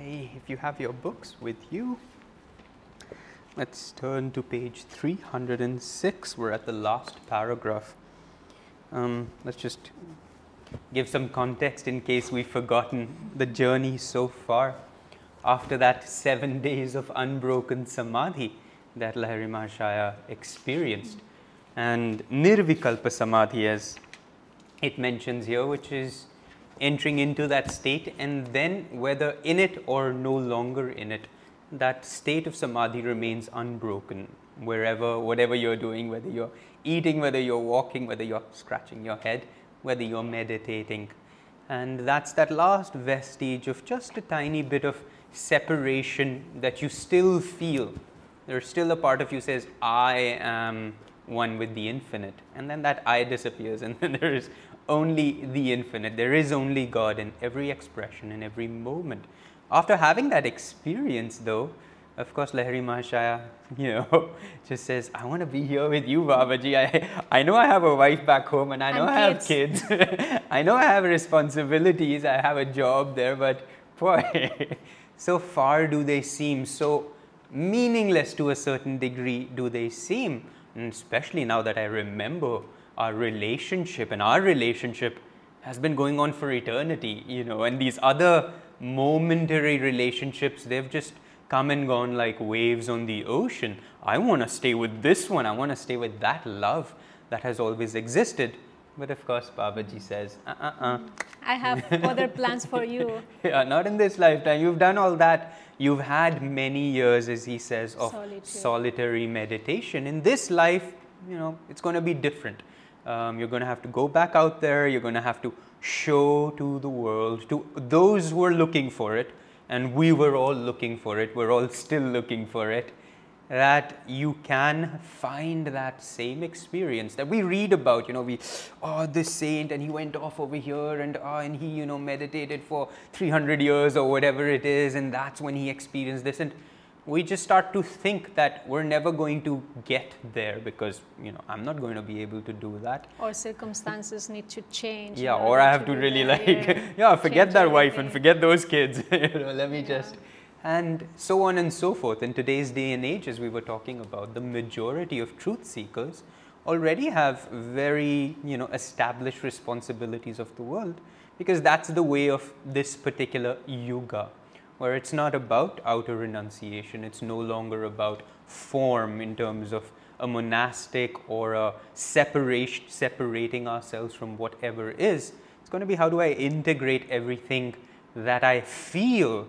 Okay, if you have your books with you, let's turn to page 306. We're at the last paragraph. Um, let's just give some context in case we've forgotten the journey so far. After that seven days of unbroken samadhi that Lahiri Mahashaya experienced, and nirvikalpa samadhi, as it mentions here, which is entering into that state, and then whether in it or no longer in it, that state of samadhi remains unbroken wherever, whatever you're doing, whether you're eating, whether you're walking, whether you're scratching your head, whether you're meditating. And that's that last vestige of just a tiny bit of separation that you still feel. There's still a part of you says, I am one with the infinite. And then that I disappears, and then there is only the infinite. There is only God in every expression, in every moment. After having that experience, though, of course, Lahiri Mahashaya, you know, just says, I want to be here with you, Babaji. I, I know I have a wife back home and I know And I have kids. I know I have responsibilities. I have a job there, but boy, so far do they seem, so meaningless to a certain degree do they seem. And especially now that I remember our relationship and our relationship has been going on for eternity, you know, and these other momentary relationships, they've just come and gone like waves on the ocean. I want to stay with this one. I want to stay with that love that has always existed. But of course, Babaji says, uh uh uh. I have other plans for you. Yeah, not in this lifetime. You've done all that. You've had many years, as he says, of Solitude. solitary meditation. In this life, you know, it's going to be different. Um, you're going to have to go back out there. You're going to have to show to the world, to those who are looking for it, and we were all looking for it. We're all still looking for it. That you can find that same experience that we read about. You know, we, oh, this saint, and he went off over here, and oh, and he, you know, meditated for 300 years or whatever it is, and that's when he experienced this. And we just start to think that we're never going to get there because you know i'm not going to be able to do that Or circumstances need to change. yeah or i have to do really like yeah. yeah forget that wife and forget those kids you know let me Yeah. just and so on and so forth in today's day and age as we were talking about the majority of truth seekers already have very you know established responsibilities of the world because that's the way of this particular yuga where it's not about outer renunciation it's no longer about form in terms of a monastic or a separation separating ourselves from whatever is. It's going to be how do i integrate everything that i feel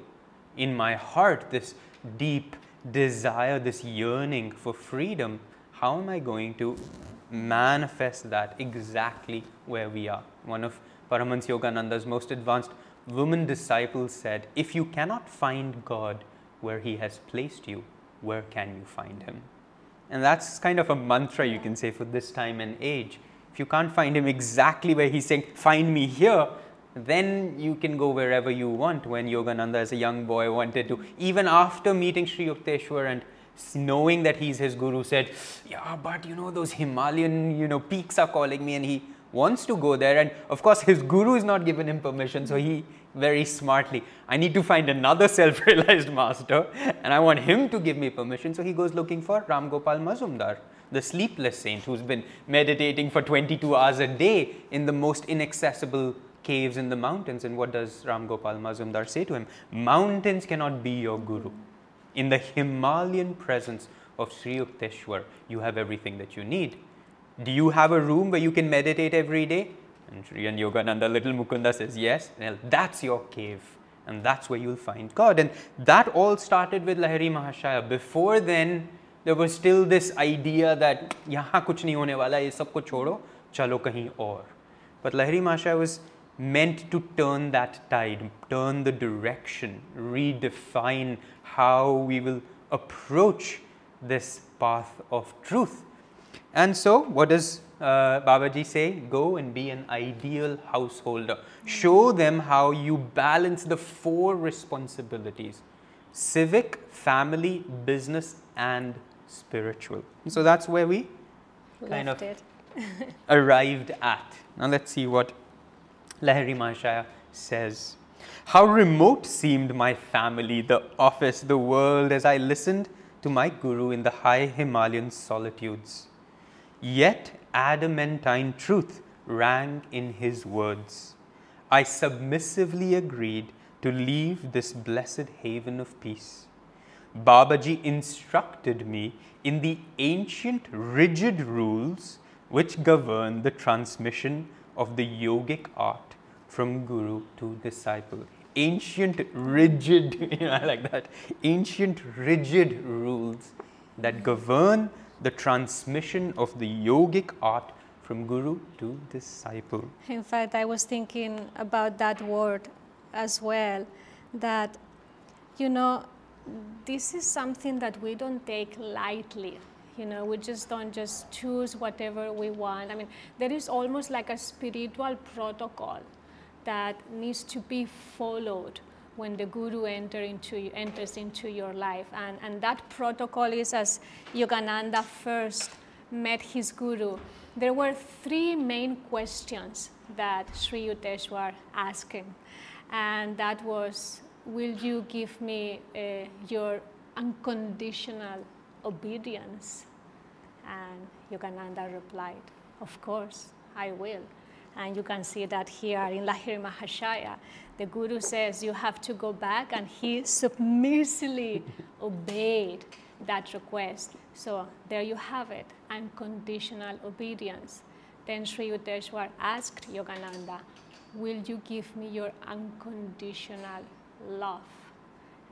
in my heart this deep desire this yearning for freedom? How am i going to manifest that exactly where we are? One of Paramhansa yogananda's most advanced women disciples said if you cannot find god where he has placed you where can you find him and that's kind of a mantra you can say for this time and age. If you can't find him exactly where he's saying, find me here, then you can go wherever you want. When Yogananda, as a young boy, wanted to, even after meeting Sri Yukteswar and knowing that he's his guru, said, Yeah, but you know, those Himalayan you know, peaks are calling me, and he wants to go there. And of course, his guru is not given him permission, so he very smartly, I need to find another self realized master, and I want him to give me permission. So he goes looking for Ram Gopal Mazumdar, the sleepless saint who's been meditating for 22 hours a day in the most inaccessible caves in the mountains. And what does Ram Gopal Mazumdar say to him? Mountains cannot be your guru. In the Himalayan presence of Sri Yukteswar, you have everything that you need. Do you have a room where you can meditate every day? And Sriyan Yogananda, little Mukunda says, yes, well, that's your cave and that's where you'll find God. And that all started with Lahiri Mahashaya. Before then, there was still this idea that yaha kuch nahi hone wala, ye sabko chodo, chalo kahin aur. But Lahiri Mahashaya was meant to turn that tide, turn the direction, redefine how we will approach this path of truth. And so, what does uh, Babaji say? Go and be an ideal householder. Show them how you balance the four responsibilities civic, family, business, and spiritual. So, that's where we kind Left of- arrived at. Now let's see what Lahiri Mahashaya says. How remote seemed my family, the office, the world as I listened to my Guru in the high Himalayan solitudes. Yet adamantine truth rang in his words. I submissively agreed to leave this blessed haven of peace. Babaji instructed me in the ancient rigid rules which govern the transmission of the yogic art from guru to disciple. Ancient rigid, you know, I like that. Ancient rigid rules that govern the transmission of the yogic art from guru to disciple. In fact, I was thinking about that word as well, that, you know, this is something that we don't take lightly. You know, we just don't just choose whatever we want. I mean, there is almost like a spiritual protocol that needs to be followed when the guru enter into, enters into your life. And, and that protocol is as Yogananda first met his guru. There were three main questions that Sri Yukteswar asked him. And that was, will you give me uh, your unconditional obedience? And Yogananda replied, Of course, I will. And you can see that here in Lahiri Mahashaya. The Guru says you have to go back, and he submissively obeyed that request. So there you have it unconditional obedience. Then Sri Yukteswar asked Yogananda, Will you give me your unconditional love?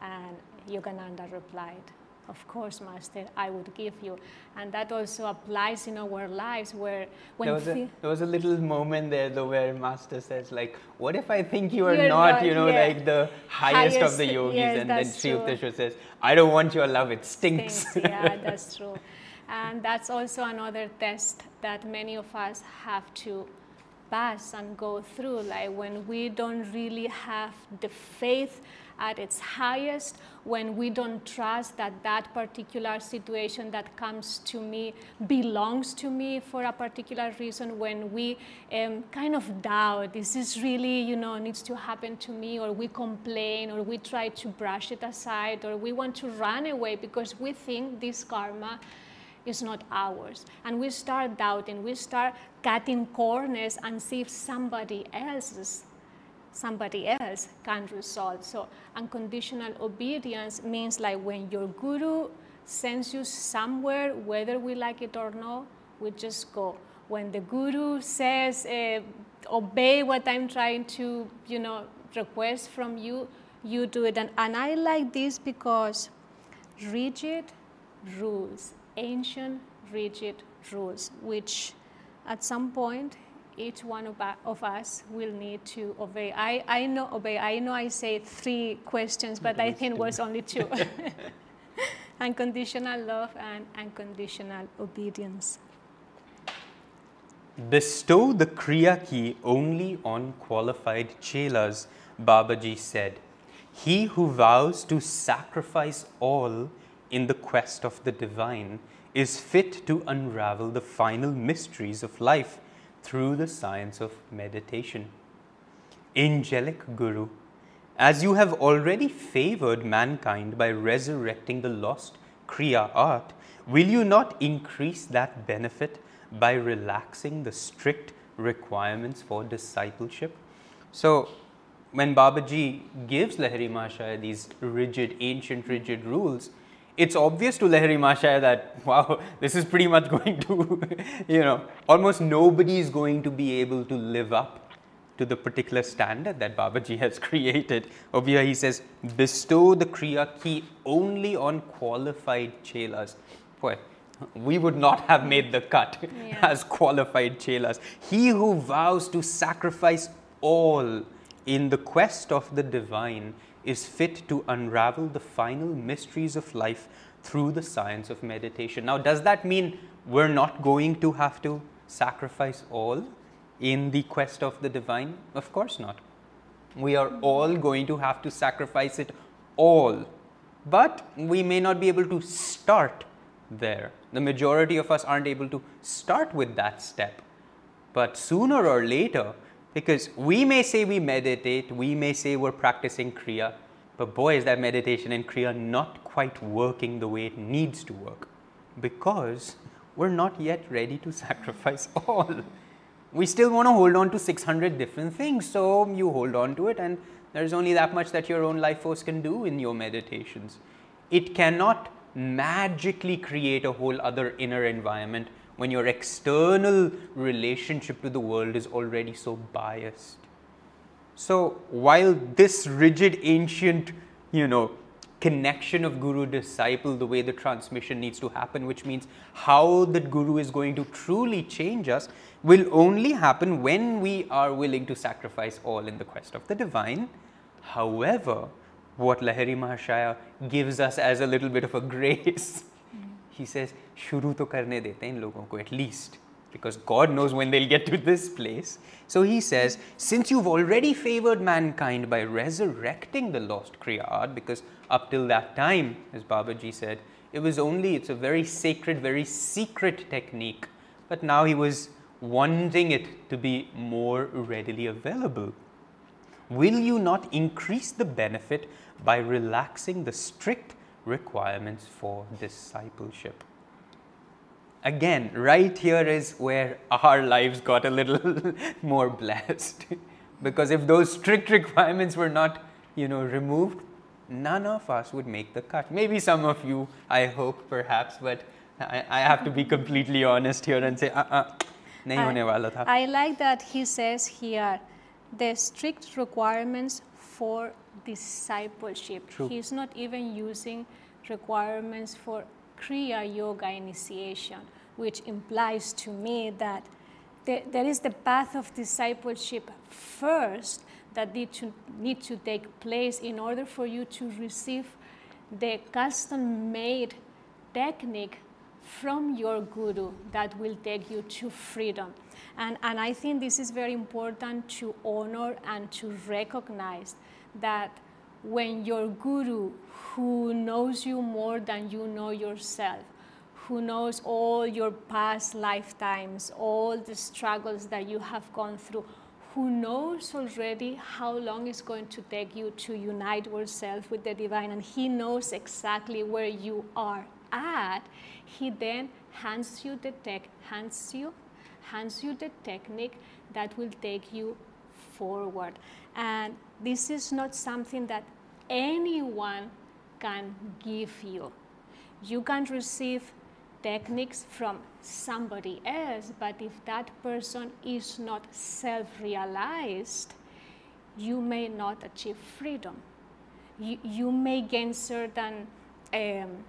And Yogananda replied, of course, Master, I would give you. And that also applies in our lives where when there was, a, there was a little moment there though where Master says like, what if I think you are not, not, you know, yeah. like the highest, highest, of the yogis? Yes, and then Sri Yukteswar says, I don't want your love, it stinks. stinks. Yeah, that's true. And that's also another test that many of us have to pass and go through. Like when we don't really have the faith at its highest when we don't trust that that particular situation that comes to me belongs to me for a particular reason, when we um, kind of doubt, is this is really, you know, needs to happen to me, or we complain, or we try to brush it aside, or we want to run away because we think this karma is not ours. And we start doubting, we start cutting corners and see if somebody else's somebody else can resolve. So unconditional obedience means like when your guru sends you somewhere, whether we like it or not, we just go. When the guru says, uh, obey what I'm trying to, you know, request from you, you do it. And, and I like this because rigid rules, ancient rigid rules, which at some point each one of, us will need to obey. I, I know obey. I know I say three questions, but I think it was only two. unconditional love and unconditional obedience. Bestow the Kriya key only on qualified chelas, Babaji said. He who vows to sacrifice all in the quest of the divine is fit to unravel the final mysteries of life through the science of meditation. Angelic Guru, as you have already favored mankind by resurrecting the lost Kriya art, will you not increase that benefit by relaxing the strict requirements for discipleship? So, when Babaji gives Lahiri Mahashaya these rigid, ancient, rigid rules, it's obvious to Lahiri Mahashaya that, wow, this is pretty much going to, you know, almost nobody is going to be able to live up to the particular standard that Babaji has created. Over here he says, bestow the Kriya key only on qualified chelas. Boy, we would not have made the cut yeah. as qualified chelas. He who vows to sacrifice all in the quest of the divine is fit to unravel the final mysteries of life through the science of meditation. Now, does that mean we're not going to have to sacrifice all in the quest of the divine? Of course not. We are all going to have to sacrifice it all, but we may not be able to start there. The majority of us aren't able to start with that step. But sooner or later, Because we may say we meditate, we may say we're practicing Kriya, but boy, is that meditation and Kriya not quite working the way it needs to work. Because we're not yet ready to sacrifice all. We still want to hold on to 600 different things, so you hold on to it, and there's only that much that your own life force can do in your meditations. It cannot magically create a whole other inner environment when your external relationship to the world is already so biased. So while this rigid ancient, you know, connection of guru disciple, the way the transmission needs to happen, which means how the guru is going to truly change us, will only happen when we are willing to sacrifice all in the quest of the divine. However, what Lahiri Mahashaya gives us as a little bit of a grace, he says, Shuru to karne dete in logon ko at least because God knows when they'll get to this place. So he says, since you've already favored mankind by resurrecting the lost Kriya because up till that time, as Babaji said, it was only, it's a very sacred, very secret technique. But now he was wanting it to be more readily available. Will you not increase the benefit by relaxing the strict requirements for discipleship? again, right here is where our lives got a little more blessed. because if those strict requirements were not, you know, removed, none of us would make the cut. Maybe some of you, I hope, perhaps, but I, I have to be completely honest here and say, uh-uh, hone wala tha. I like that he says here the strict requirements for discipleship. True. He's not even using requirements for Kriya Yoga initiation which implies to me that there, there is the path of discipleship first that need to, need to take place in order for you to receive the custom made technique from your guru that will take you to freedom. And, and I think this is very important to honor and to recognize that when your guru, who knows you more than you know yourself, who knows all your past lifetimes, all the struggles that you have gone through, who knows already how long it's going to take you to unite yourself with the divine, and he knows exactly where you are at, he then hands you the tech, hands you, hands you the technique that will take you forward. And this is not something that anyone can give you. You can receive techniques from somebody else, but if that person is not self realized, you may not achieve freedom. You, you may gain certain um,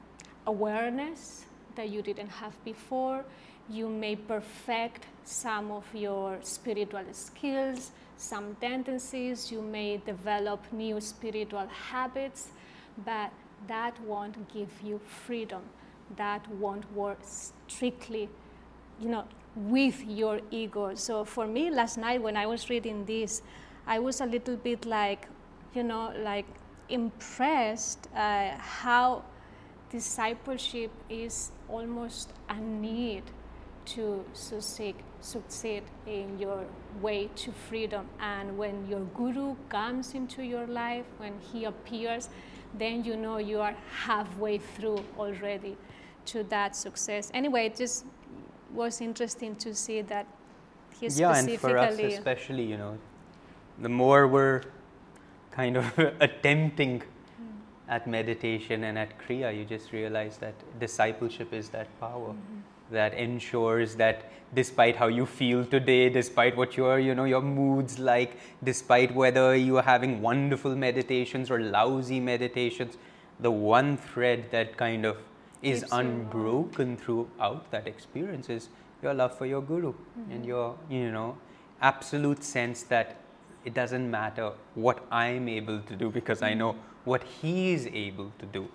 awareness that you didn't have before. You may perfect some of your spiritual skills, some tendencies. You may develop new spiritual habits, but that won't give you freedom that won't work strictly, you know, with your ego. So for me, last night when I was reading this, I was a little bit like, you know, like impressed uh, how discipleship is almost a need to succeed, succeed in your way to freedom. And when your guru comes into your life, when he appears, then you know you are halfway through already to that success. Anyway, it just was interesting to see that he specifically. yeah, and for us especially, you know, the more we're kind of attempting mm. at meditation and at kriya, you just realize that discipleship is that power mm-hmm. That ensures that despite how you feel today, despite what your you know your moods like, despite whether you are having wonderful meditations or lousy meditations, the one thread that kind of is unbroken throughout that experience is your love for your guru mm-hmm. and your you know absolute sense that it doesn't matter what I'm able to do because mm-hmm. I know what he is able to do.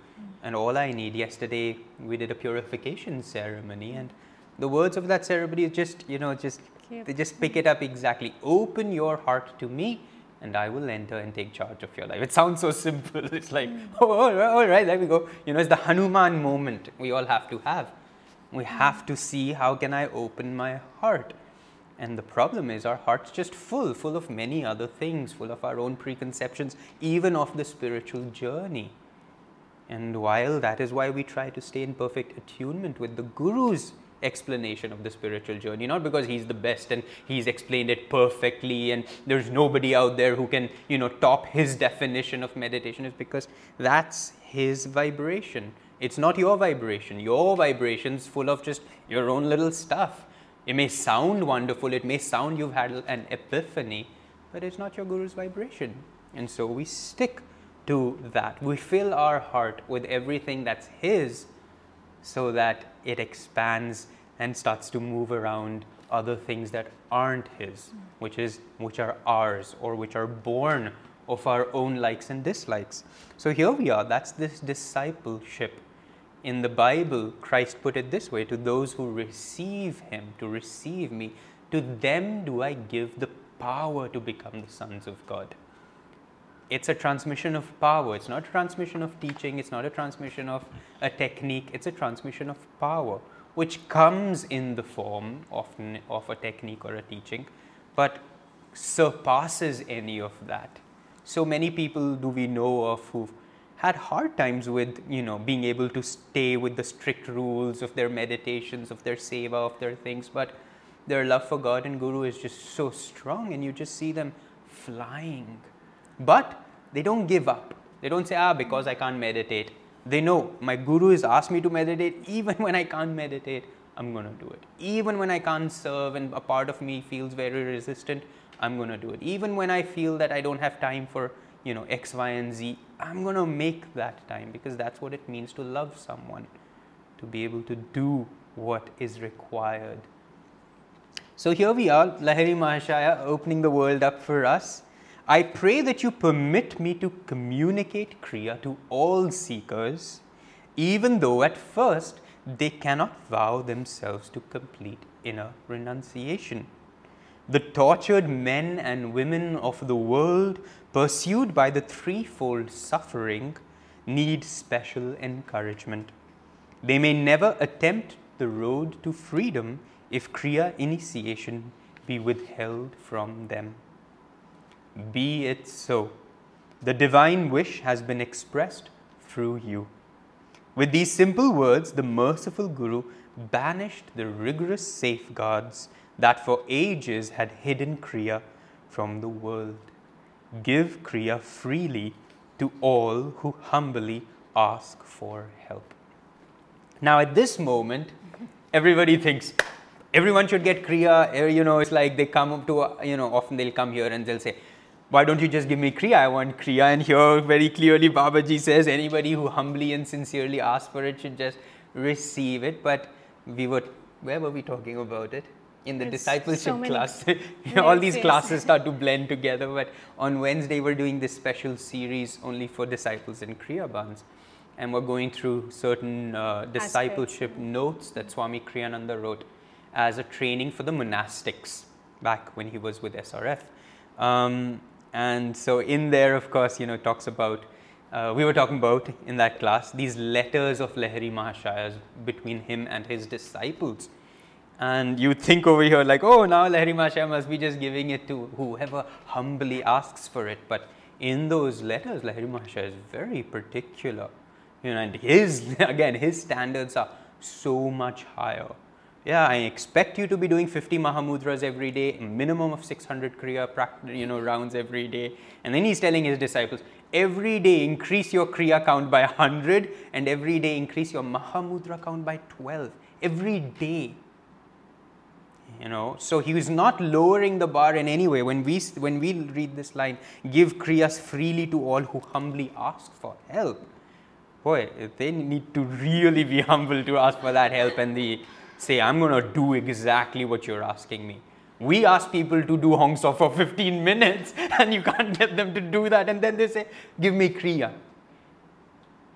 And all I need yesterday we did a purification ceremony and the words of that ceremony is just you know just Cute. they just pick it up exactly open your heart to me and I will enter and take charge of your life. It sounds so simple. It's like, mm. oh, all right, all right, there we go. You know, it's the Hanuman moment we all have to have. We have to see how can I open my heart. And the problem is our heart's just full, full of many other things, full of our own preconceptions, even of the spiritual journey. And while that is why we try to stay in perfect attunement with the Guru's explanation of the spiritual journey, not because he's the best and he's explained it perfectly and there's nobody out there who can, you know, top his definition of meditation, is because that's his vibration. It's not your vibration. Your vibration's full of just your own little stuff. It may sound wonderful, it may sound you've had an epiphany, but it's not your guru's vibration. And so we stick to that. We fill our heart with everything that's his so that it expands and starts to move around other things that aren't his, which is which are ours or which are born of our own likes and dislikes. So here we are, that's this discipleship. In the Bible, Christ put it this way to those who receive him, to receive me, to them do I give the power to become the sons of God. It's a transmission of power. It's not a transmission of teaching. It's not a transmission of a technique. It's a transmission of power, which comes in the form often of a technique or a teaching, but surpasses any of that. So many people do we know of who've had hard times with you know being able to stay with the strict rules of their meditations, of their seva, of their things, but their love for God and Guru is just so strong, and you just see them flying. But they don't give up. They don't say, ah, because I can't meditate. They know my Guru has asked me to meditate, even when I can't meditate, I'm going to do it. Even when I can't serve and a part of me feels very resistant, I'm going to do it. Even when I feel that I don't have time for, you know, X, Y, and Z, I'm going to make that time because that's what it means to love someone, to be able to do what is required. So here we are, Lahiri Mahashaya opening the world up for us. I pray that you permit me to communicate Kriya to all seekers, even though at first they cannot vow themselves to complete inner renunciation the tortured men and women of the world pursued by the threefold suffering need special encouragement. They may never attempt the road to freedom if Kriya initiation be withheld from them. Be it so. The divine wish has been expressed through you. With these simple words, the merciful Guru banished the rigorous safeguards that for ages had hidden Kriya from the world. Give Kriya freely to all who humbly ask for help. Now, at this moment, everybody thinks everyone should get Kriya. Eh, you know, it's like they come up to, you know, often they'll come here and they'll say, why don't you just give me Kriya? I want Kriya. And here, very clearly, Babaji says anybody who humbly and sincerely asks for it should just receive it. But we were, where were we talking about it? in the discipleship so class. all these classes start to blend together. But on Wednesday, we're doing this special series only for disciples in Kriyabans. And we're going through certain uh, discipleship notes that Swami Kriyananda wrote as a training for the monastics back when he was with SRF. Um, and so in there, of course, you know, talks about, uh, we were talking about in that class, these letters of Lahiri Mahashayas between him and his disciples and you think over here like, oh, now Lahiri Mahashaya must be just giving it to whoever humbly asks for it. But in those letters, Lahiri Mahashaya is very particular. You know, and his, again, his standards are so much higher. Yeah, I expect you to be doing 50 Mahamudras every day, minimum of 600 Kriya you know, rounds every day. And then he's telling his disciples, every day increase your Kriya count by 100 and every day increase your Mahamudra count by 12. Every day you know so he was not lowering the bar in any way when we when we read this line give kriyas freely to all who humbly ask for help boy they need to really be humble to ask for that help and they say i'm going to do exactly what you're asking me we ask people to do Hong Sau for 15 minutes and you can't get them to do that and then they say give me kriya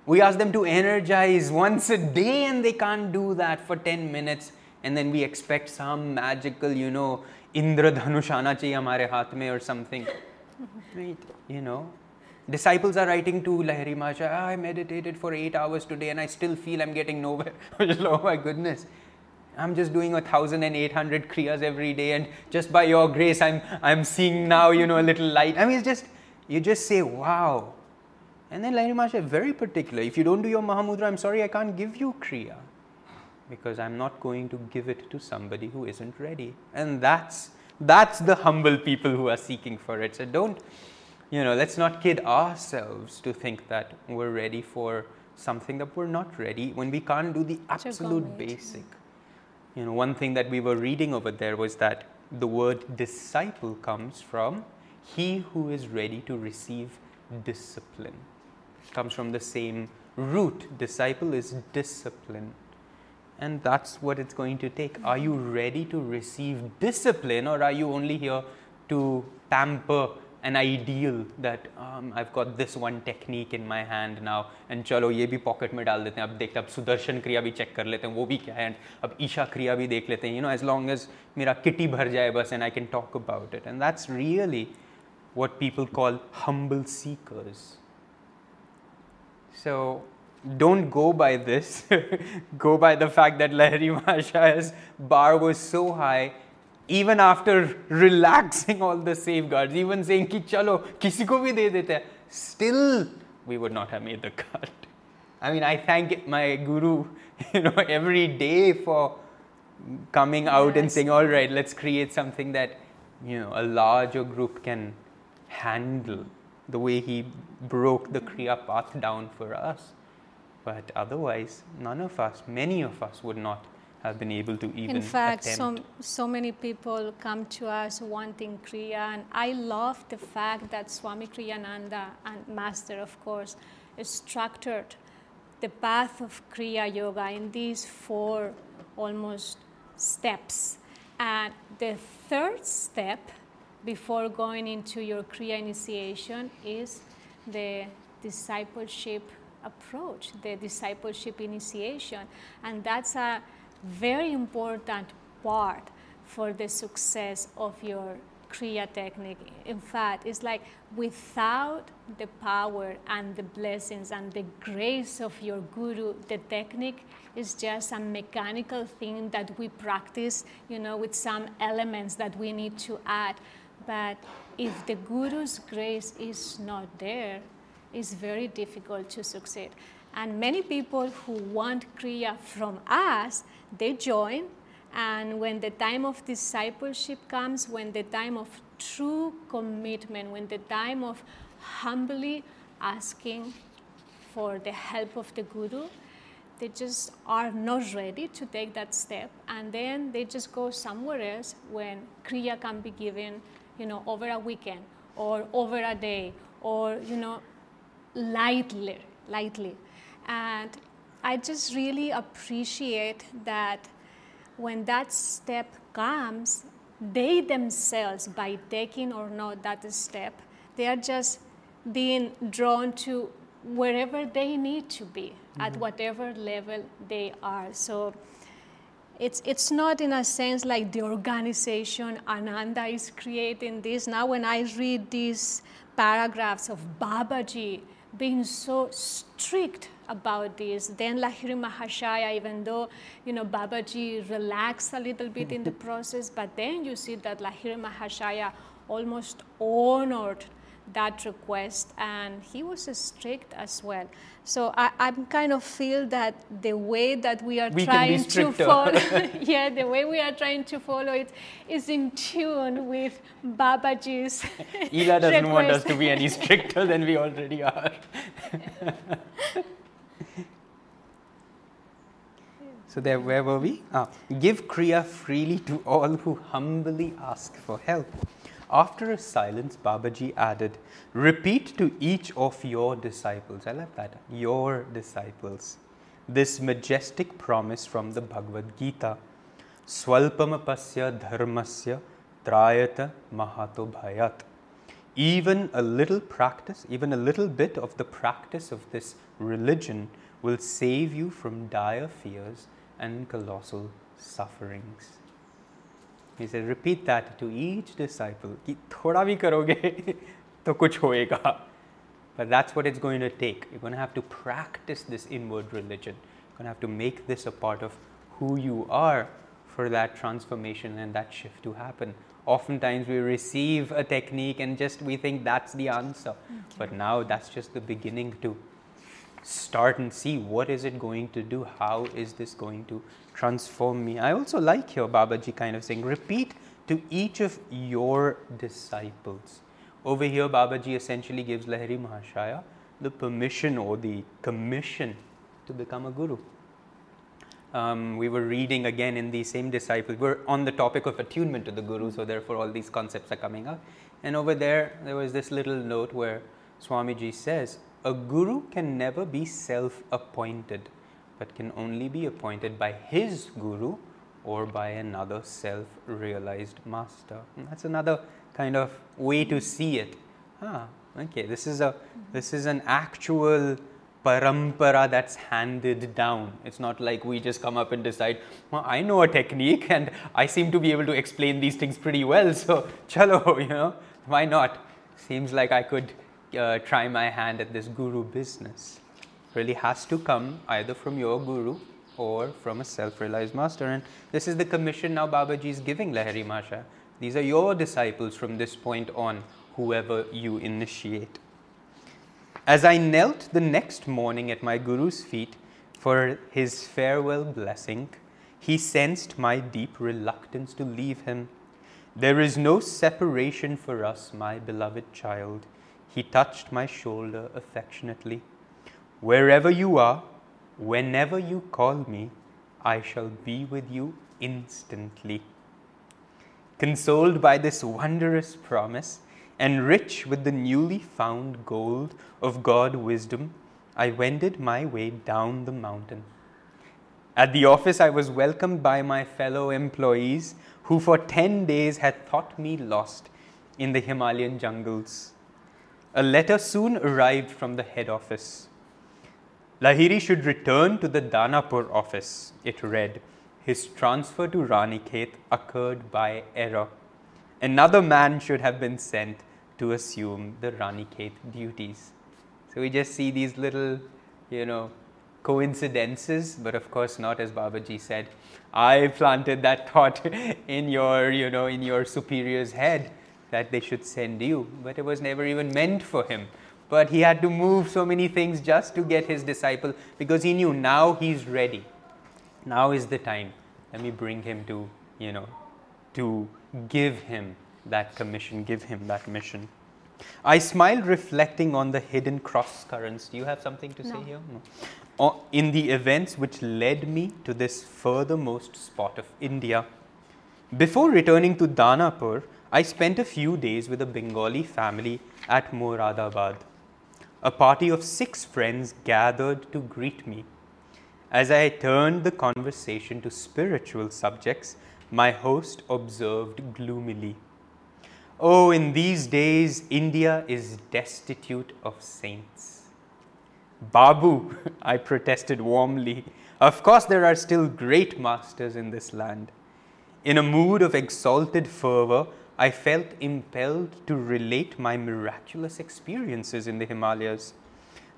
we ask them to energize once a day and they can't do that for 10 minutes and then we expect some magical, you know, Indra Dhanush aana chahiye hamare haath mein or something. right? You know, disciples are writing to Lahiri Mahasaya, ah, I meditated for eight hours today and I still feel I'm getting nowhere. oh my goodness. I'm just doing a thousand and eight hundred kriyas every day, and just by your grace, I'm I'm seeing now, you know, a little light. I mean, it's just you just say, wow. And then Lahiri Mahashaya very particular. If you don't do your Mahamudra, I'm sorry, I can't give you kriya because I'm not going to give it to somebody who isn't ready. And that's that's the humble people who are seeking for it. So don't, you know, let's not kid ourselves to think that we're ready for something that we're not ready when we can't do the absolute basic. You know, one thing that we were reading over there was that the word disciple comes from he who is ready to receive discipline. It comes from the same root. Disciple is discipline. And that's what it's going to take. Are you ready to receive discipline or are you only here to pamper an ideal that um, I've got this one technique in my hand now and chalo ye bhi pocket mein dal dete hain ab dekhte ab sudarshan kriya bhi check kar lete hain wo bhi kya hai and ab isha kriya bhi dekh lete hain you know as long as mera kitty bhar jaye bas and I can talk about it. And that's really what people call humble seekers. So don't go by this. Go by the fact that Lahiri maharaj's bar was so high even after relaxing all the safeguards, even saying ki chalo kisi ko bhi de dete still we would not have made the cut. I mean, I thank my guru, you know, every day for coming out yes. and saying, all right, let's create something that, you know, a larger group can handle the way he broke the Kriya path down for us. But otherwise, none of us, many of us would not have been able to even In fact, attempt. so, so many people come to us wanting Kriya, and I love the fact that Swami Kriyananda, and Master, of course, structured the path of Kriya Yoga in these four almost steps. And the third step before going into your Kriya initiation is the discipleship approach, the discipleship initiation. And that's a very important part for the success of your Kriya technique. In fact, it's like without the power and the blessings and the grace of your guru, the technique is just a mechanical thing that we practice, you know, with some elements that we need to add. But if the guru's grace is not there, it's very difficult to succeed. And many people who want Kriya from us, they join. And when the time of discipleship comes, when the time of true commitment, when the time of humbly asking for the help of the Guru, they just are not ready to take that step. And then they just go somewhere else when Kriya can be given, you know, over a weekend or over a day or, you know, lightly, lightly. And I just really appreciate that when that step comes, they themselves, by taking or not that step, they are just being drawn to wherever they need to be, mm-hmm. at whatever level they are. So it's, it's not in a sense like the organization Ananda is creating this. Now, when I read these paragraphs of Babaji being so strict about this. Then Lahiri Mahashaya, even though, you know, Babaji relaxed a little bit in the process, but then you see that Lahiri Mahashaya almost honored that request and he was strict as well. So I, I kind of feel that the way that we are we trying to follow, yeah, the way we are trying to follow it is in tune with Babaji's Ela doesn't request. want us to be any stricter than we already are. so there, where were we? Ah, give Kriya freely to all who humbly ask for help. After a silence, Babaji added, Repeat to each of your disciples, I love that, your disciples, this majestic promise from the Bhagavad Gita Swalpamapasya dharmasya trayata mahato bhayat even a little practice, even a little bit of the practice of this religion will save you from dire fears and colossal sufferings. He said, repeat that to each disciple, ki thoda bhi karoge to kuch hoega. But that's what it's going to take. You're going to have to practice this inward religion. You're going to have to make this a part of who you are for that transformation and that shift to happen. Oftentimes we receive a technique and just we think that's the answer. Okay. But now that's just the beginning to start and see what is it going to do? How is this going to transform me? I also like here Babaji kind of saying, repeat to each of your disciples. Over here, Babaji essentially gives Lahiri Mahashaya the permission or the commission to become a guru. Um, we were reading again in the same disciples. We're on the topic of attunement to the guru, so therefore all these concepts are coming up. And over there, there was this little note where Swamiji says, A guru can never be self appointed, but can only be appointed by his guru or by another self realized master. And that's another kind of way to see it. Ah, okay, this is, a, this is an actual parampara that's handed down. It's not like we just come up and decide, well, I know a technique and I seem to be able to explain these things pretty well, so chalo, you know, why not? Seems like I could uh, try my hand at this guru business. Really has to come either from your guru or from a self-realized master. And this is the commission now Babaji is giving Lahiri Masha. These are your disciples from this point on, whoever you initiate. As I knelt the next morning at my Guru's feet for his farewell blessing, he sensed my deep reluctance to leave him. There is no separation for us, my beloved child. He touched my shoulder affectionately. Wherever you are, Whenever you call me, I shall be with you instantly. Consoled by this wondrous promise, and rich with the newly found gold of God wisdom, I wended my way down the mountain. At the office, I was welcomed by my fellow employees who for 10 days had thought me lost in the Himalayan jungles. A letter soon arrived from the head office. Lahiri should return to the Danapur office, it read. His transfer to Ranikhet occurred by error. Another man should have been sent to assume the Ranikhet duties. So we just see these little, you know, coincidences, but of course not as Babaji said. I planted that thought in your, you know, in your superior's head that they should send you, but it was never even meant for him but he had to move so many things just to get his disciple because he knew now he's ready. Now is the time. Let me bring him to, you know, to give him that commission, give him that mission. I smiled reflecting on the hidden cross currents. Do you have something to no. say here? No. In the events which led me to this furthermost spot of India. Before returning to Danapur, I spent a few days with a Bengali family at Moradabad a party of six friends gathered to greet me. As I turned the conversation to spiritual subjects, my host observed gloomily. Oh, in these days, India is destitute of saints. Babu, I protested warmly. Of course, there are still great masters in this land. In a mood of exalted fervor, I felt impelled to relate my miraculous experiences in the Himalayas.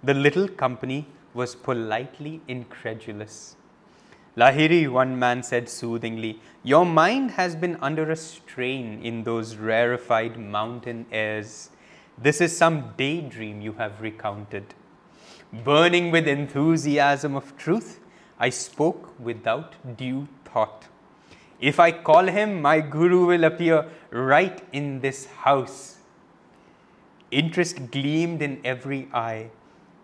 The little company was politely incredulous. Lahiri, one man said soothingly, Your mind has been under a strain in those rarefied mountain airs. This is some daydream you have recounted. Burning with enthusiasm of truth, I spoke without due thought. If I call him, my guru will appear right in this house. Interest gleamed in every eye.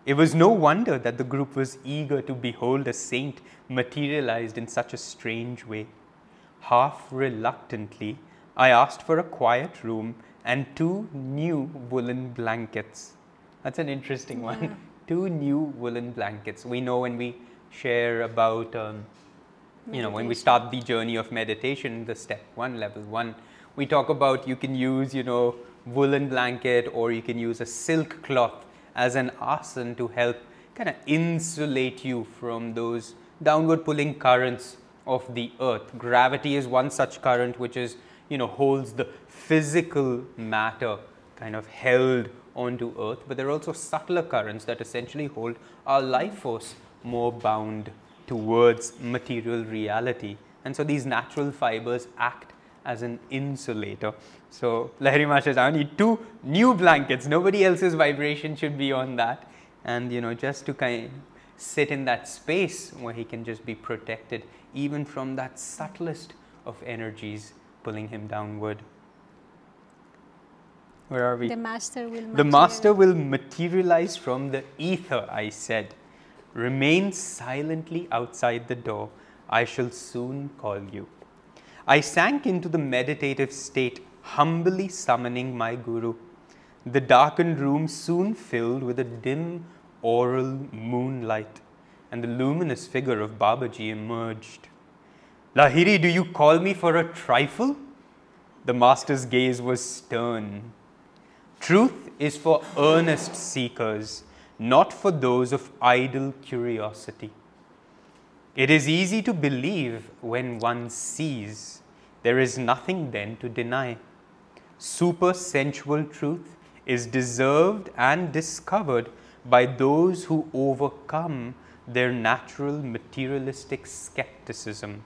It was no wonder that the group was eager to behold a saint materialized in such a strange way. Half reluctantly, I asked for a quiet room and two new woolen blankets. That's an interesting one. Yeah. two new woolen blankets. We know when we share about um, you know, when we start the journey of meditation, the step one, level one, we talk about you can use, you know, woolen blanket or you can use a silk cloth as an asan to help kind of insulate you from those downward pulling currents of the earth. Gravity is one such current which is, you know, holds the physical matter kind of held onto earth, but there are also subtler currents that essentially hold our life force more bound towards material reality And so these natural fibers act as an insulator. So Lahiri Ma says, I need two new blankets. Nobody else's vibration should be on that. And you know, just to kind of sit in that space where he can just be protected even from that subtlest of energies pulling him downward. Where are we? The master will. The master will materialize from the ether, I said. Remain silently outside the door. I shall soon call you. I sank into the meditative state, humbly summoning my guru. The darkened room soon filled with a dim aural moonlight, and the luminous figure of Babaji emerged. Lahiri, do you call me for a trifle? The master's gaze was stern. Truth is for earnest seekers, not for those of idle curiosity. It is easy to believe when one sees. There is nothing then to deny. Super sensual truth is deserved and discovered by those who overcome their natural materialistic skepticism.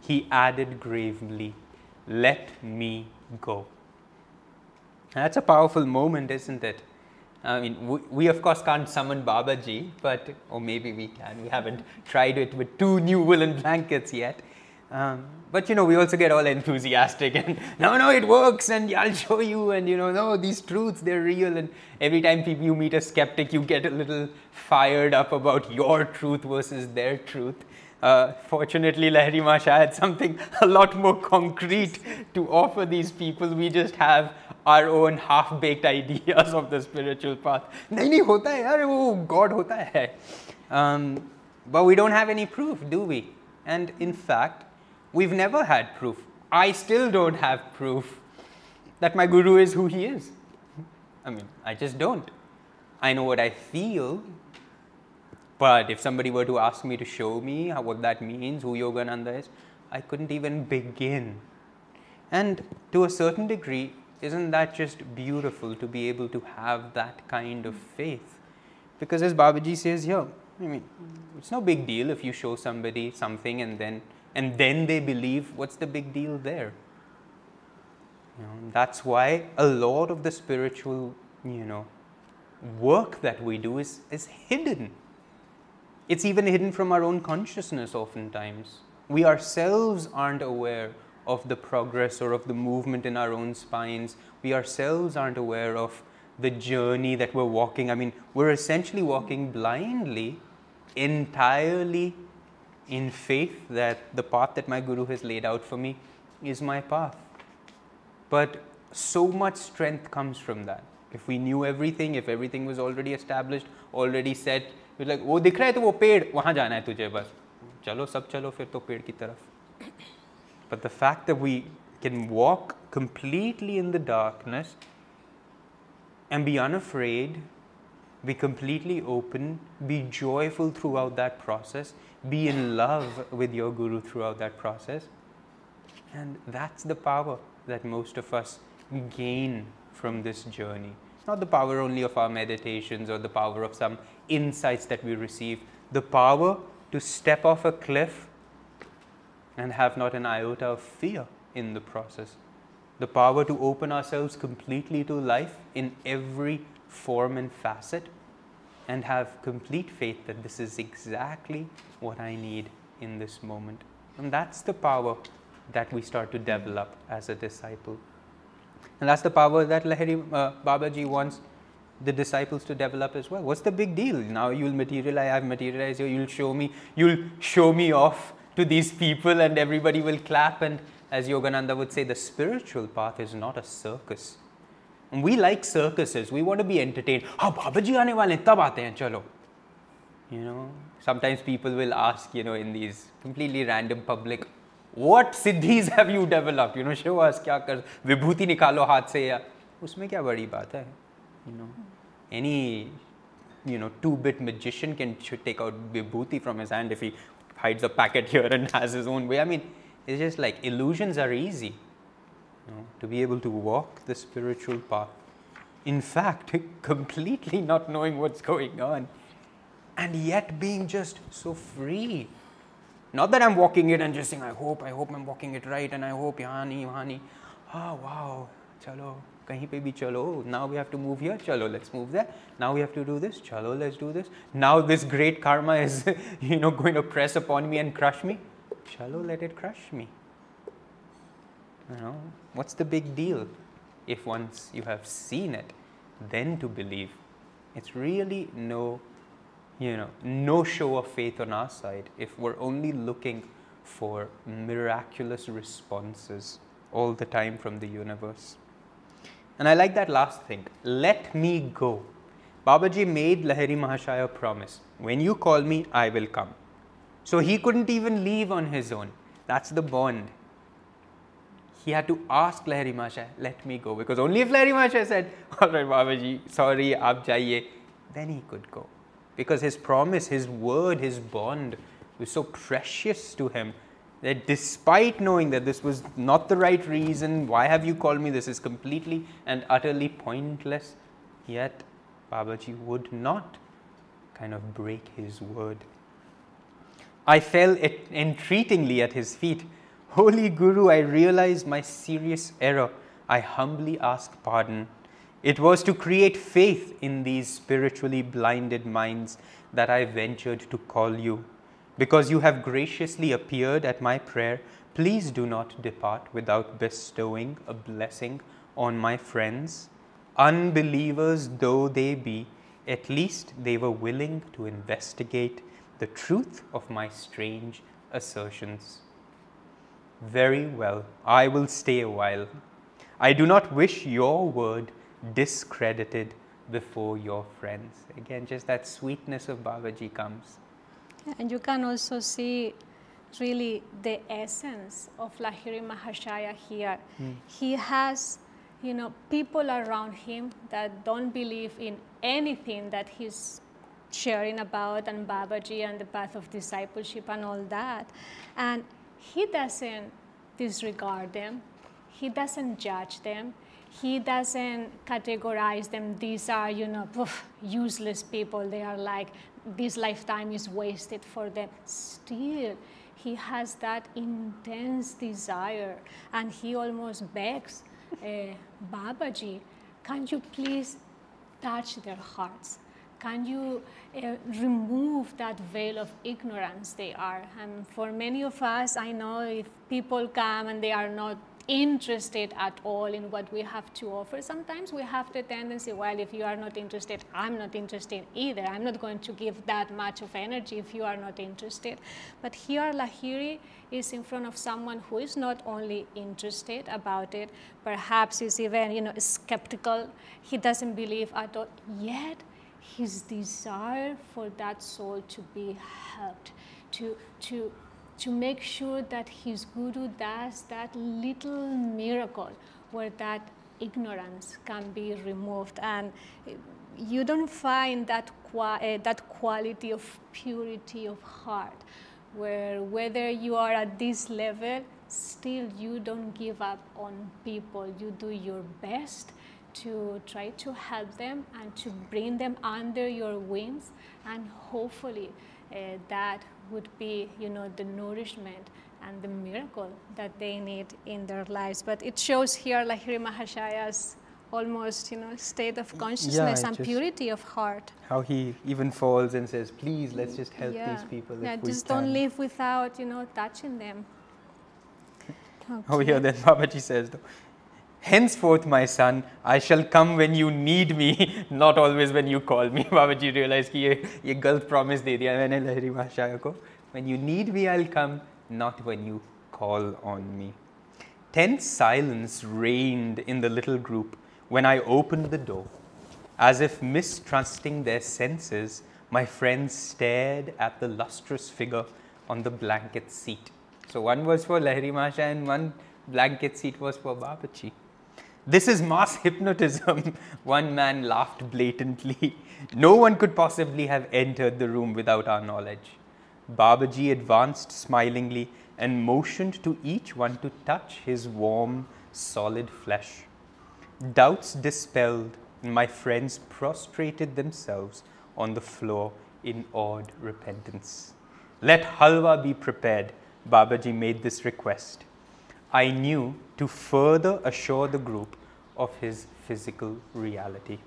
He added gravely, Let me go. That's a powerful moment, isn't it? I mean, we, we, of course can't summon Babaji, but, or maybe we can. We haven't tried it with two new woolen blankets yet. Um, but you know, we also get all enthusiastic and no, no, it works, and I'll show you, and you know, no, these truths they're real. And every time you meet a skeptic, you get a little fired up about your truth versus their truth. Uh, fortunately, Lahiri Mahashaya had something a lot more concrete to offer these people. We just have our own half-baked ideas of the spiritual path. God Um, but we don't have any proof, do we? And in fact, we've never had proof. I still don't have proof that my guru is who he is. I mean, I just don't. I know what I feel, but if somebody were to ask me to show me how, what that means, who Yogananda is, I couldn't even begin. And to a certain degree, isn't that just beautiful to be able to have that kind of faith? Because as Babaji says here, I mean, it's no big deal if you show somebody something and then and then they believe. What's the big deal there? You know, that's why a lot of the spiritual, you know, work that we do is, is hidden. It's even hidden from our own consciousness oftentimes. We ourselves aren't aware of the progress or of the movement in our own spines. We ourselves aren't aware of the journey that we're walking. I mean, we're essentially walking blindly, entirely in faith that the path that my Guru has laid out for me is my path. But so much strength comes from that. If we knew everything, if everything was already established, already set, we're like, वो दिख रहा है तो वो पेड़ वहाँ जाना है तुझे बस चलो सब चलो फिर तो पेड़ की तरफ but the fact that we can walk completely in the darkness and be unafraid, be completely open, be joyful throughout that process, be in love with your Guru throughout that process. And that's the power that most of us gain from this journey. Not the power only of our meditations or the power of some insights that we receive, the power to step off a cliff and have not an iota of fear in the process. The power to open ourselves completely to life in every form and facet and have complete faith that this is exactly what I need in this moment. And that's the power that we start to develop as a disciple. And that's the power that Lahiri uh, Babaji wants the disciples to develop as well. What's the big deal? Now you'll materialize, I've materialized you, you'll show me, you'll show me off to these people and everybody will clap. And as Yogananda would say, the spiritual path is not a circus. And we like circuses. We want to be entertained. हाँ बाबा आने वाले तब आते हैं चलो. You know, sometimes people will ask, you know, in these completely random public, what siddhis have you developed? You know, show us क्या कर विभूति निकालो हाथ से या उसमें क्या बड़ी बात है? You know, Any you know two-bit magician can take out vibhuti from his hand if he hides a packet here and has his own way. I mean, it's just like illusions are easy you know, to be able to walk the spiritual path. In fact, completely not knowing what's going on and yet being just so free. Not that I'm walking it and just saying, I hope, I hope I'm walking it right, and I hope, yani, yani. Oh, wow, chalo, kahin pe bhi chalo. Now we have to move here, chalo, let's move there. Now we have to do this, chalo, let's do this. Now this great karma is, you know, going to press upon me and crush me. Chalo, let it crush me. You know, what's the big deal if once you have seen it, then to believe? It's really no, you know, no show of faith on our side if we're only looking for miraculous responses all the time from the universe. And I like that last thing let me go. Babaji made Lahiri Mahashaya promise when you call me, I will come. So he couldn't even leave on his own. That's the bond. He had to ask Lahiri Mahashaya, let me go. Because only if Lahiri Mahashaya said, all right, Babaji, sorry, aap jaiye, then he could go. Because his promise, his word, his bond was so precious to him that despite knowing that this was not the right reason, why have you called me? This is completely and utterly pointless. Yet Babaji would not kind of break his word. I fell entreatingly at his feet. Holy Guru, I realize my serious error. I humbly ask pardon. It was to create faith in these spiritually blinded minds that I ventured to call you. Because you have graciously appeared at my prayer, please do not depart without bestowing a blessing on my friends. Unbelievers though they be, at least they were willing to investigate the truth of my strange assertions. Very well, I will stay a while. I do not wish your word discredited before your friends. Again, just that sweetness of Babaji comes. And you can also see really the essence of Lahiri Mahashaya here. Mm. He has, you know, people around him that don't believe in anything that he's sharing about and Babaji and the path of discipleship and all that. And he doesn't disregard them. He doesn't judge them. He doesn't categorize them. These are, you know, poof, useless people. They are like this lifetime is wasted for them. Still, he has that intense desire and he almost begs, uh, Babaji, can you please touch their hearts? Can you uh, remove that veil of ignorance they are? And for many of us, I know if people come and they are not interested at all in what we have to offer. Sometimes we have the tendency, well, if you are not interested, I'm not interested either. I'm not going to give that much of energy if you are not interested. But here, Lahiri is in front of someone who is not only interested about it, perhaps is even, you know, skeptical. He doesn't believe at all. Yet, his desire for that soul to be helped, to, to to make sure that his guru does that little miracle where that ignorance can be removed. And you don't find that, uh, that quality of purity of heart where whether you are at this level still you don't give up on people. You do your best to try to help them and to bring them under your wings. And hopefully uh, that would be, you know, the nourishment and the miracle that they need in their lives. But it shows here Lahiri Mahashaya's almost, you know, state of consciousness yeah, and purity of heart. How he even falls and says, please, let's just help yeah. these people Yeah, just don't live without, you know, touching them. Oh, okay. Oh, here then Babaji says, though, henceforth my son, I shall come when you need me, not always when you call me. Baba ji realized that ये ये promise दे दिया to Lahiri भाषा When you need me, I'll come, not when you call on me. Tense silence reigned in the little group when I opened the door. As if mistrusting their senses, my friends stared at the lustrous figure on the blanket seat. So one was for Lahiri Mahashaya and one blanket seat was for Babaji. This is mass hypnotism. One man laughed blatantly. No one could possibly have entered the room without our knowledge. Babaji advanced smilingly and motioned to each one to touch his warm, solid flesh. Doubts dispelled, my friends prostrated themselves on the floor in awed repentance. Let halwa be prepared. Babaji made this request. I knew to further assure the group of his physical reality.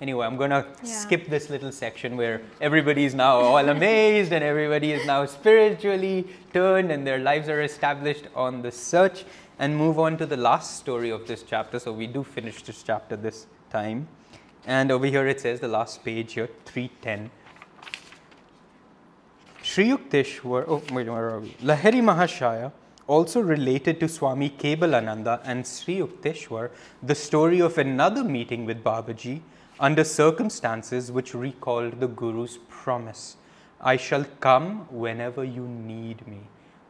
Anyway, I'm going to Yeah. skip this little section where everybody is now all amazed and everybody is now spiritually turned and their lives are established on the search and move on to the last story of this chapter. So we do finish this chapter this time. And over here it says, the last page here, 310. Sri Yukteswar, oh wait, where are we? Lahiri Mahashaya also related to Swami Kebalananda and Sri Yukteswar the story of another meeting with Babaji under circumstances which recalled the Guru's promise I shall come whenever you need me.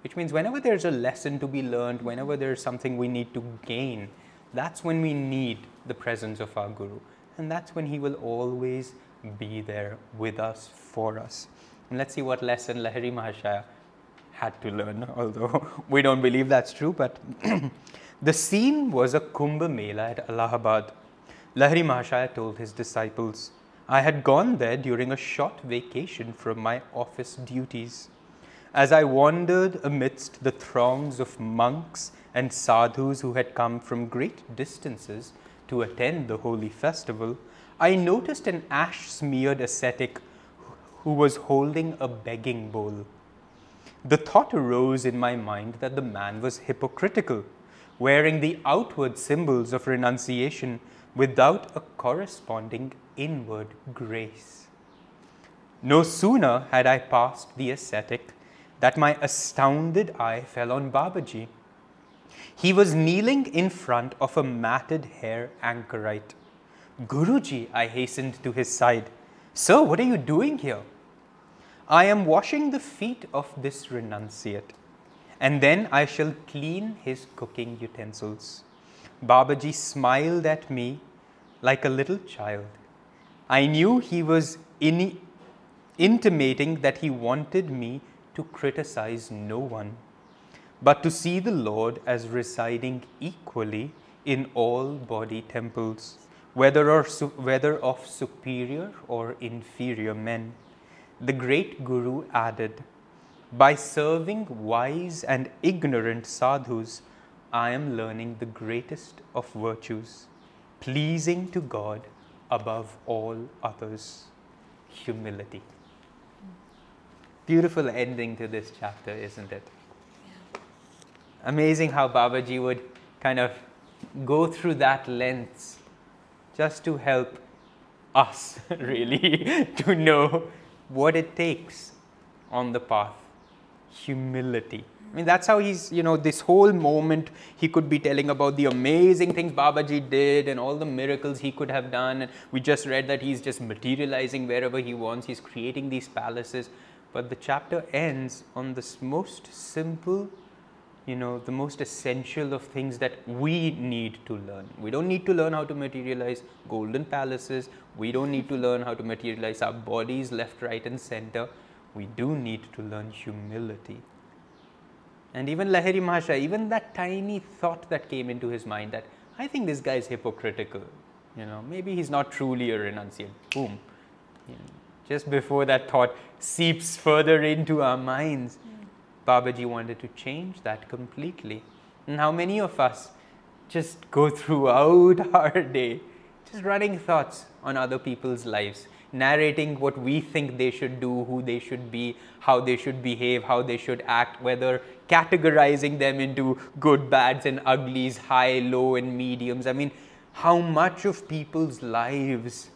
Which means whenever there's a lesson to be learned, whenever there's something we need to gain, that's when we need the presence of our Guru. And that's when he will always be there with us, for us. And let's see what lesson Lahiri Mahashaya had to learn, although we don't believe that's true. But the scene was a Kumbh Mela at Allahabad. Lahiri Mahashaya told his disciples, I had gone there during a short vacation from my office duties. As I wandered amidst the throngs of monks and sadhus who had come from great distances to attend the holy festival, I noticed an ash smeared ascetic who was holding a begging bowl. The thought arose in my mind that the man was hypocritical, wearing the outward symbols of renunciation without a corresponding inward grace. No sooner had I passed the ascetic that my astounded eye fell on Babaji. He was kneeling in front of a matted hair anchorite. Guruji, I hastened to his side. Sir, what are you doing here? I am washing the feet of this renunciate, and then I shall clean his cooking utensils. Babaji smiled at me like a little child. I knew he was in, intimating that he wanted me to criticize no one, but to see the Lord as residing equally in all body temples, whether, or whether of superior or inferior men. The great Guru added, By serving wise and ignorant sadhus, I am learning the greatest of virtues, pleasing to God above all others humility. Beautiful ending to this chapter, isn't it? Amazing how Babaji would kind of go through that lens just to help us, really, to know what it takes on the path humility. I mean, that's how he's, you know, this whole moment he could be telling about the amazing things Babaji did and all the miracles he could have done. And we just read that he's just materializing wherever he wants, he's creating these palaces. But the chapter ends on this most simple, you know, the most essential of things that we need to learn. We don't need to learn how to materialize golden palaces, we don't need to learn how to materialize our bodies left, right, and center. We do need to learn humility. And even Lahiri Mahasaya, even that tiny thought that came into his mind that I think this guy is hypocritical. You know, maybe he's not truly a renunciate. Boom. You know, just before that thought seeps further into our minds, Babaji wanted to change that completely. And how many of us just go throughout our day just running thoughts on other people's lives, narrating what we think they should do, who they should be, how they should behave, how they should act, whether categorizing them into good, bads, and uglies, high, low, and mediums. I mean, how much of people's lives,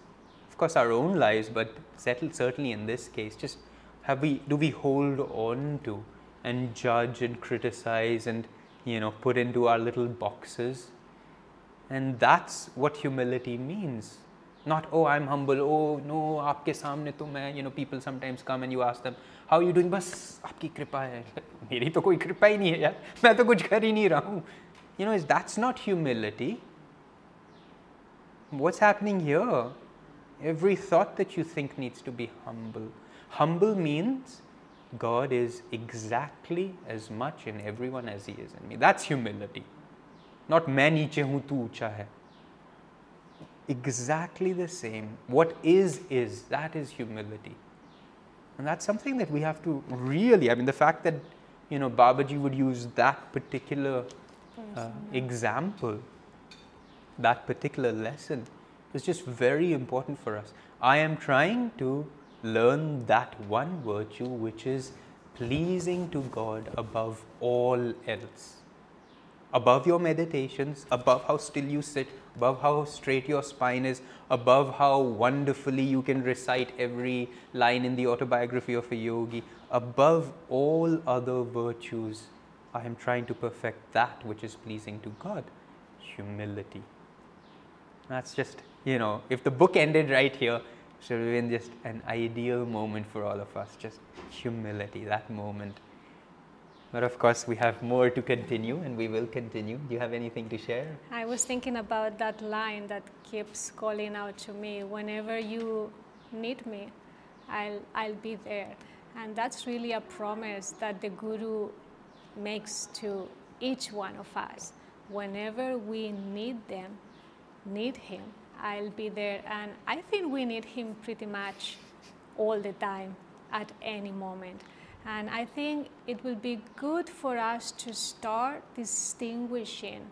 of course, our own lives, but settled certainly in this case, just have we do we hold on to and judge and criticize and you know put into our little boxes. And that's what humility means. Not oh i'm humble. Oh no aapke samne to main you know people sometimes come and you ask them how are you doing? Bas aapki kripa hai. Meri to koi kripa hi nahi hai yaar. Main to kuch kar hi nahi raha hu. You know is that's not humility. What's happening here? Every thought that you think needs to be humble. Humble means god is exactly as much in everyone as he is in me that's humility not मैं नीचे हूं तू ऊंचा है exactly the same what is is that is humility And that's something that we have to really, I mean, the fact that, you know, Babaji would use that particular uh, example, that particular lesson, is just very important for us. I am trying to learn that one virtue which is pleasing to God above all else. Above your meditations, above how still you sit, above how straight your spine is, above how wonderfully you can recite every line in the autobiography of a yogi, above all other virtues, I am trying to perfect that which is pleasing to God humility. That's just, you know, if the book ended right here, it would have been just an ideal moment for all of us, just humility, that moment. But of course, we have more to continue and we will continue. Do you have anything to share? I was thinking about that line that keeps calling out to me whenever you need me, I'll, I'll be there. And that's really a promise that the Guru makes to each one of us. Whenever we need them, need Him, I'll be there. And I think we need Him pretty much all the time, at any moment. And I think it will be good for us to start distinguishing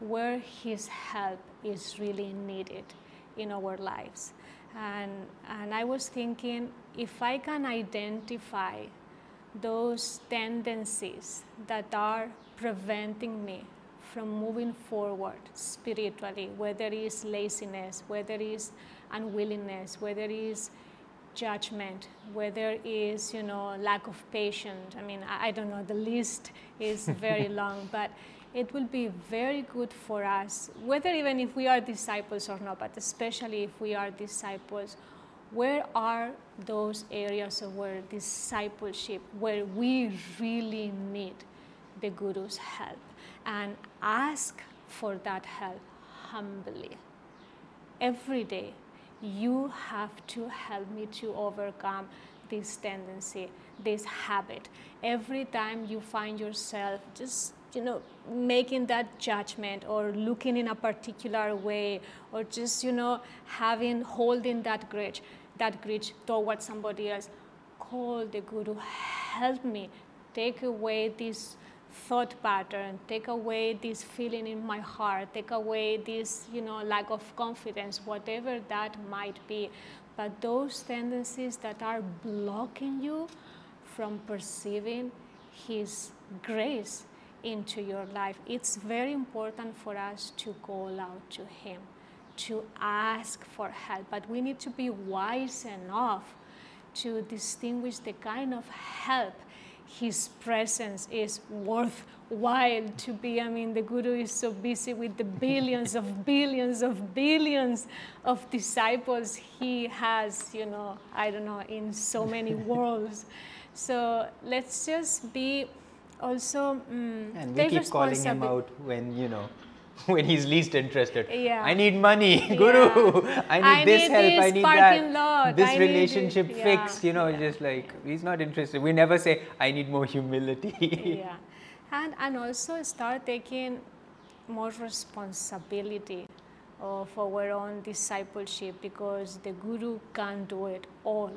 where His help is really needed in our lives. And, and I was thinking if I can identify those tendencies that are preventing me from moving forward spiritually, whether it is laziness, whether it is unwillingness, whether it is judgment, whether it is you know lack of patience. I mean, I, I don't know. The list is very long, but it will be very good for us, whether even if we are disciples or not, but especially if we are disciples. Where are those areas of where discipleship where we really need the Guru's help? And ask for that help humbly. Every day, you have to help me to overcome this tendency, this habit. Every time you find yourself just you know making that judgment or looking in a particular way or just you know having holding that grudge that grudge towards somebody else call the guru help me take away this thought pattern take away this feeling in my heart take away this you know lack of confidence whatever that might be. But those tendencies that are blocking you from perceiving his grace into your life it's very important for us to call out to him to ask for help. But we need to be wise enough to distinguish the kind of help his presence is worthwhile to be. I mean, the Guru is so busy with the billions of billions of billions of disciples he has, you know, I don't know, in so many worlds. So let's just be also. Mm, and we keep calling him out when, you know, when he's least interested. Yeah. I need money, yeah. Guru. I need I this need help. This I need that. Lot. This I relationship yeah. fixed. You know, yeah. just like he's not interested. We never say, I need more humility. yeah. And, and also start taking more responsibility uh, for our own discipleship because the Guru can't do it all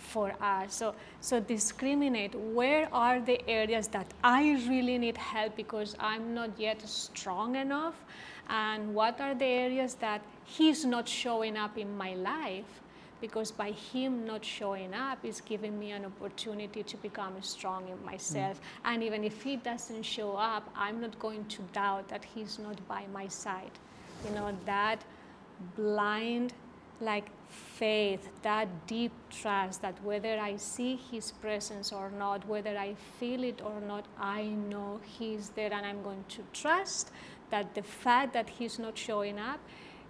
for us. So, so discriminate where are the areas that I really need help because I'm not yet strong enough, and what are the areas that He's not showing up in my life because by Him not showing up is giving me an opportunity to become strong in myself. Mm. And even if He doesn't show up, I'm not going to doubt that He's not by my side. You know, that blind like faith, that deep trust that whether I see His presence or not, whether I feel it or not, I know He's there and I'm going to trust that the fact that He's not showing up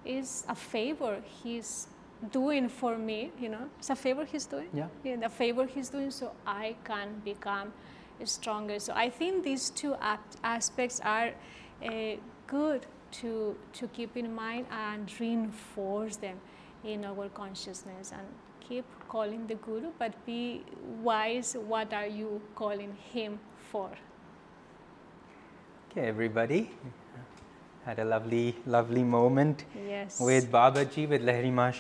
is a favor He's doing for me, you know, it's a favor He's doing. Yeah. yeah the favor He's doing so I can become stronger. So I think these two aspects are uh, good to, to keep in mind and reinforce them in our consciousness and keep calling the guru but be wise what are you calling him for? Okay everybody. Had a lovely lovely moment yes. with babaji with lahiri masha